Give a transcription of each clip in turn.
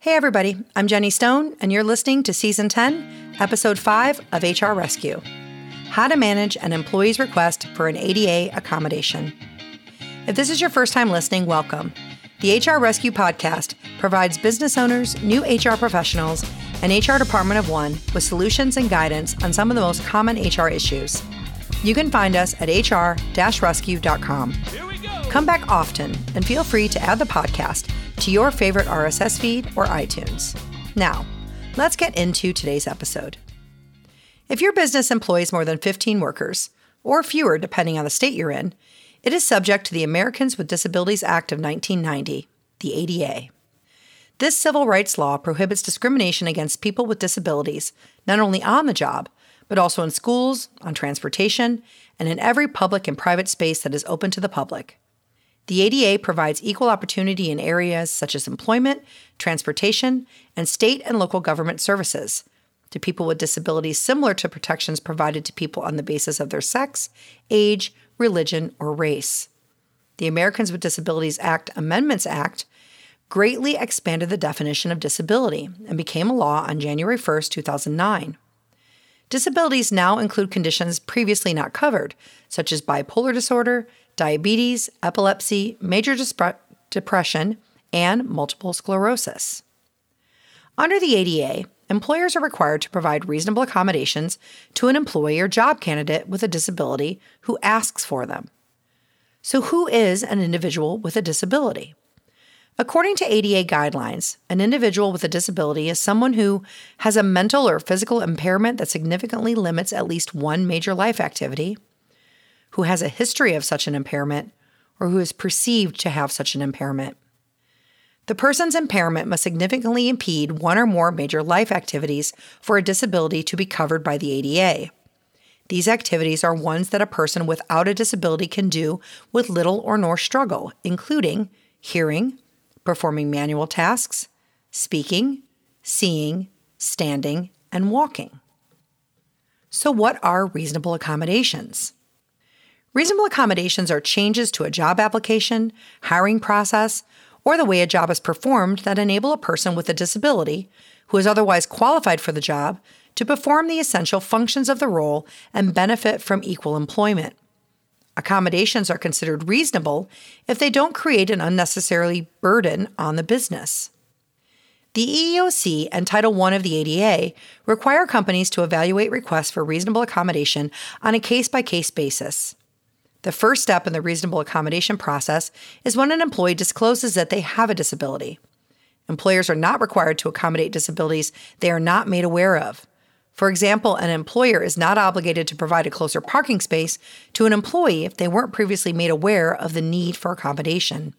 Hey, everybody, I'm Jenny Stone, and you're listening to Season 10, Episode 5 of HR Rescue How to Manage an Employee's Request for an ADA Accommodation. If this is your first time listening, welcome. The HR Rescue podcast provides business owners, new HR professionals, and HR department of one with solutions and guidance on some of the most common HR issues. You can find us at hr rescue.com. Come back often and feel free to add the podcast to your favorite RSS feed or iTunes. Now, let's get into today's episode. If your business employs more than 15 workers, or fewer depending on the state you're in, it is subject to the Americans with Disabilities Act of 1990, the ADA. This civil rights law prohibits discrimination against people with disabilities, not only on the job, but also in schools, on transportation, and in every public and private space that is open to the public. The ADA provides equal opportunity in areas such as employment, transportation, and state and local government services to people with disabilities similar to protections provided to people on the basis of their sex, age, religion, or race. The Americans with Disabilities Act Amendments Act greatly expanded the definition of disability and became a law on January 1, 2009. Disabilities now include conditions previously not covered, such as bipolar disorder, diabetes, epilepsy, major depression, and multiple sclerosis. Under the ADA, employers are required to provide reasonable accommodations to an employee or job candidate with a disability who asks for them. So, who is an individual with a disability? According to ADA guidelines, an individual with a disability is someone who has a mental or physical impairment that significantly limits at least one major life activity, who has a history of such an impairment or who is perceived to have such an impairment. The person's impairment must significantly impede one or more major life activities for a disability to be covered by the ADA. These activities are ones that a person without a disability can do with little or no struggle, including hearing, performing manual tasks, speaking, seeing, standing, and walking. So, what are reasonable accommodations? Reasonable accommodations are changes to a job application, hiring process, or the way a job is performed that enable a person with a disability, who is otherwise qualified for the job, to perform the essential functions of the role and benefit from equal employment. Accommodations are considered reasonable if they don't create an unnecessary burden on the business. The EEOC and Title I of the ADA require companies to evaluate requests for reasonable accommodation on a case by case basis. The first step in the reasonable accommodation process is when an employee discloses that they have a disability. Employers are not required to accommodate disabilities they are not made aware of. For example, an employer is not obligated to provide a closer parking space to an employee if they weren't previously made aware of the need for accommodation.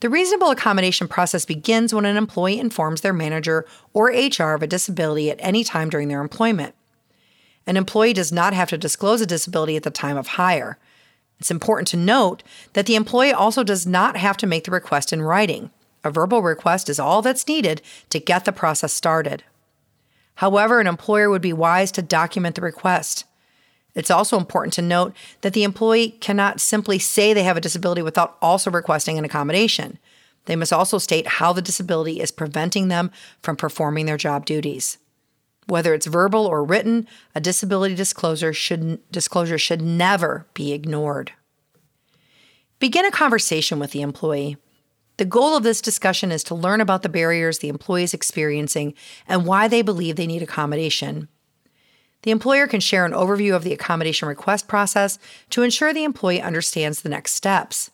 The reasonable accommodation process begins when an employee informs their manager or HR of a disability at any time during their employment. An employee does not have to disclose a disability at the time of hire. It's important to note that the employee also does not have to make the request in writing. A verbal request is all that's needed to get the process started. However, an employer would be wise to document the request. It's also important to note that the employee cannot simply say they have a disability without also requesting an accommodation. They must also state how the disability is preventing them from performing their job duties. Whether it's verbal or written, a disability disclosure should, disclosure should never be ignored. Begin a conversation with the employee. The goal of this discussion is to learn about the barriers the employee is experiencing and why they believe they need accommodation. The employer can share an overview of the accommodation request process to ensure the employee understands the next steps.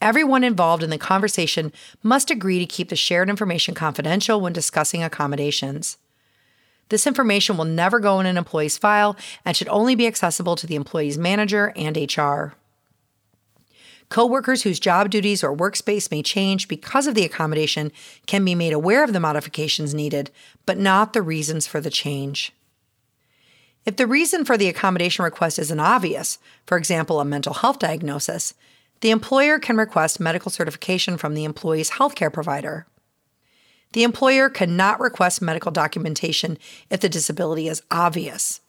Everyone involved in the conversation must agree to keep the shared information confidential when discussing accommodations. This information will never go in an employee's file and should only be accessible to the employee's manager and HR. Coworkers whose job duties or workspace may change because of the accommodation can be made aware of the modifications needed, but not the reasons for the change. If the reason for the accommodation request isn't obvious, for example, a mental health diagnosis, the employer can request medical certification from the employee's healthcare provider. The employer cannot request medical documentation if the disability is obvious.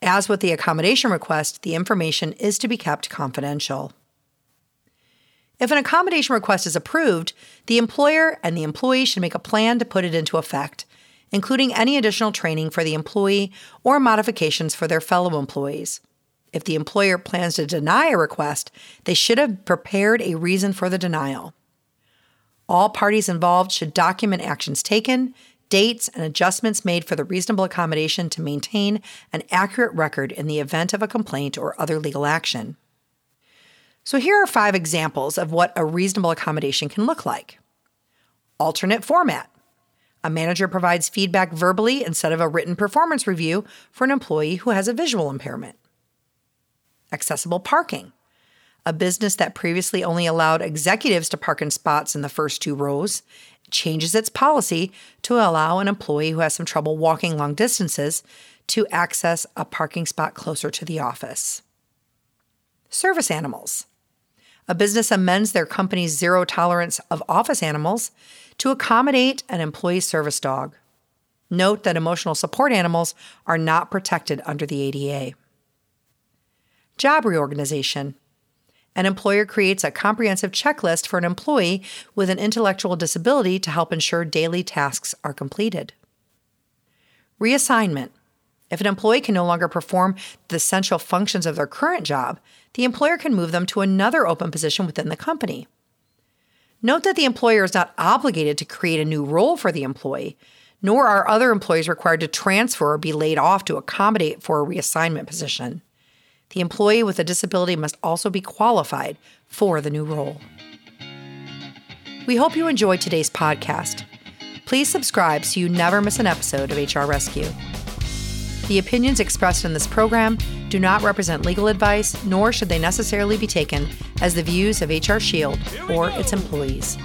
As with the accommodation request, the information is to be kept confidential. If an accommodation request is approved, the employer and the employee should make a plan to put it into effect, including any additional training for the employee or modifications for their fellow employees. If the employer plans to deny a request, they should have prepared a reason for the denial. All parties involved should document actions taken, dates, and adjustments made for the reasonable accommodation to maintain an accurate record in the event of a complaint or other legal action. So, here are five examples of what a reasonable accommodation can look like. Alternate format. A manager provides feedback verbally instead of a written performance review for an employee who has a visual impairment. Accessible parking. A business that previously only allowed executives to park in spots in the first two rows changes its policy to allow an employee who has some trouble walking long distances to access a parking spot closer to the office. Service animals. A business amends their company's zero tolerance of office animals to accommodate an employee service dog. Note that emotional support animals are not protected under the ADA. Job reorganization. An employer creates a comprehensive checklist for an employee with an intellectual disability to help ensure daily tasks are completed. Reassignment. If an employee can no longer perform the essential functions of their current job, the employer can move them to another open position within the company. Note that the employer is not obligated to create a new role for the employee, nor are other employees required to transfer or be laid off to accommodate for a reassignment position. The employee with a disability must also be qualified for the new role. We hope you enjoyed today's podcast. Please subscribe so you never miss an episode of HR Rescue. The opinions expressed in this program do not represent legal advice, nor should they necessarily be taken as the views of HR Shield or its employees.